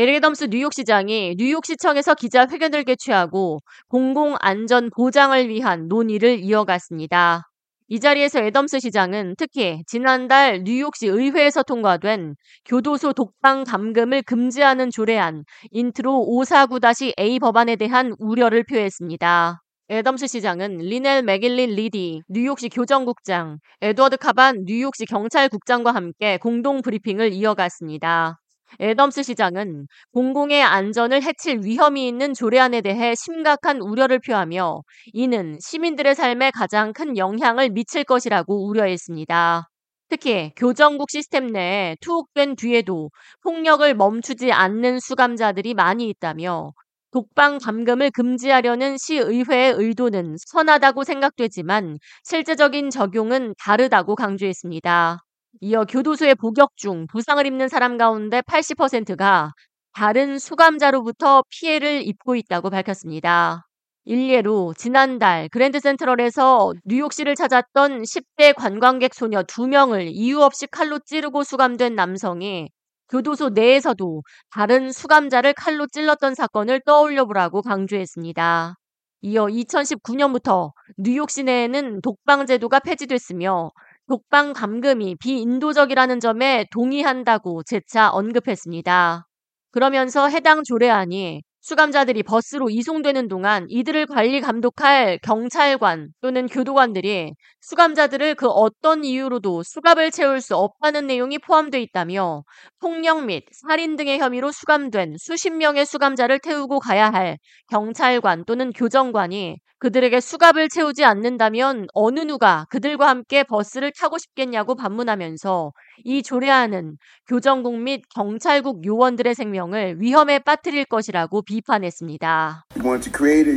에릭 애덤스 뉴욕시장이 뉴욕시청에서 기자회견을 개최하고 공공안전 보장을 위한 논의를 이어갔습니다. 이 자리에서 애덤스 시장은 특히 지난달 뉴욕시 의회에서 통과된 교도소 독방 감금을 금지하는 조례안 인트로 549-A 법안에 대한 우려를 표했습니다. 애덤스 시장은 리넬 맥일린 리디 뉴욕시 교정국장, 에드워드 카반 뉴욕시 경찰국장과 함께 공동 브리핑을 이어갔습니다. 애덤스 시장은 공공의 안전을 해칠 위험이 있는 조례안에 대해 심각한 우려를 표하며 이는 시민들의 삶에 가장 큰 영향을 미칠 것이라고 우려했습니다. 특히 교정국 시스템 내에 투옥된 뒤에도 폭력을 멈추지 않는 수감자들이 많이 있다며 독방 감금을 금지하려는 시의회의 의도는 선하다고 생각되지만 실제적인 적용은 다르다고 강조했습니다. 이어 교도소에 복역 중 부상을 입는 사람 가운데 80%가 다른 수감자로부터 피해를 입고 있다고 밝혔습니다. 일례로 지난달 그랜드 센트럴에서 뉴욕시를 찾았던 10대 관광객 소녀 2명을 이유 없이 칼로 찌르고 수감된 남성이 교도소 내에서도 다른 수감자를 칼로 찔렀던 사건을 떠올려 보라고 강조했습니다. 이어 2019년부터 뉴욕 시 내에는 독방 제도가 폐지됐으며 독방 감금이 비인도적이라는 점에 동의한다고 재차 언급했습니다. 그러면서 해당 조례안이 수감자들이 버스로 이송되는 동안 이들을 관리 감독할 경찰관 또는 교도관들이 수감자들을 그 어떤 이유로도 수갑을 채울 수 없다는 내용이 포함되어 있다며 폭력 및 살인 등의 혐의로 수감된 수십 명의 수감자를 태우고 가야 할 경찰관 또는 교정관이 그들에게 수갑을 채우지 않는다면 어느 누가 그들과 함께 버스를 타고 싶겠냐고 반문하면서 이 조례안은 교정국 및 경찰국 요원들의 생명을 위험에 빠뜨릴 것이라고 비판했습니다. Want to create a,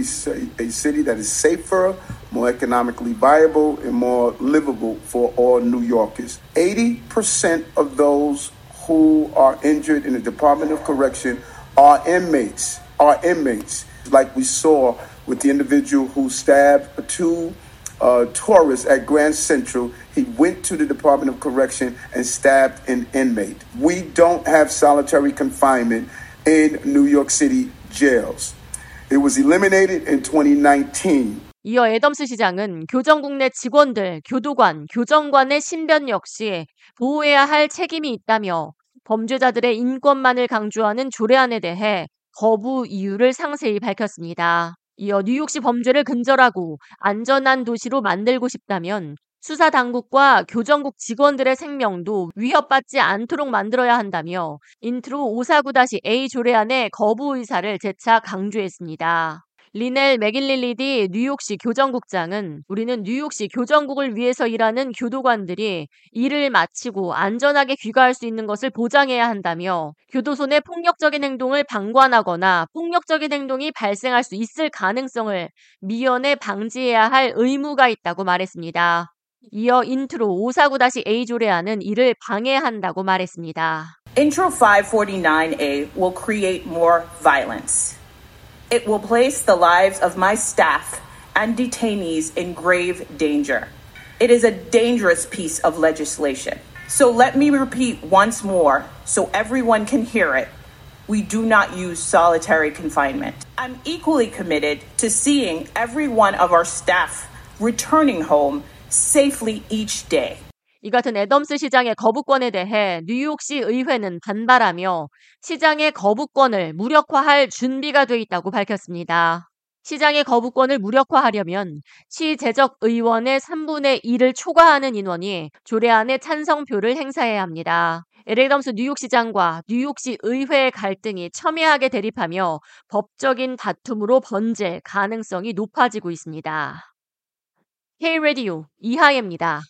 a city that is safer, more economically viable, and more livable for all New Yorkers. 80% of those who are injured in the Department of Correction are inmates, are inmates, like we saw with the individual who stabbed two uh, tourists at Grand Central. He went to the Department of Correction and stabbed an inmate. We don't have solitary confinement in New York City jails. It was eliminated in 2019. 이어 애덤스 시장은 교정국 내 직원들, 교도관, 교정관의 신변 역시 보호해야 할 책임이 있다며 범죄자들의 인권만을 강조하는 조례안에 대해 거부 이유를 상세히 밝혔습니다. 이어 뉴욕시 범죄를 근절하고 안전한 도시로 만들고 싶다면 수사 당국과 교정국 직원들의 생명도 위협받지 않도록 만들어야 한다며 인트로 549-A 조례안의 거부 의사를 재차 강조했습니다. 리넬 맥일릴리디 뉴욕시 교정국장은 우리는 뉴욕시 교정국을 위해서 일하는 교도관들이 일을 마치고 안전하게 귀가할 수 있는 것을 보장해야 한다며 교도소 내 폭력적인 행동을 방관하거나 폭력적인 행동이 발생할 수 있을 가능성을 미연에 방지해야 할 의무가 있다고 말했습니다. 이어 인트로 549-A 조례안은 이를 방해한다고 말했습니다. Intro 549A will create more violence. It will place the lives of my staff and detainees in grave danger. It is a dangerous piece of legislation. So let me repeat once more so everyone can hear it. We do not use solitary confinement. I'm equally committed to seeing every one of our staff returning home safely each day. 이 같은 애덤스 시장의 거부권에 대해 뉴욕시 의회는 반발하며 시장의 거부권을 무력화할 준비가 돼 있다고 밝혔습니다. 시장의 거부권을 무력화하려면 시 재적 의원의 3분의 1을 초과하는 인원이 조례안의 찬성표를 행사해야 합니다. 에레덤스 뉴욕시장과 뉴욕시 의회의 갈등이 첨예하게 대립하며 법적인 다툼으로 번질 가능성이 높아지고 있습니다. K-Radio 이하예입니다.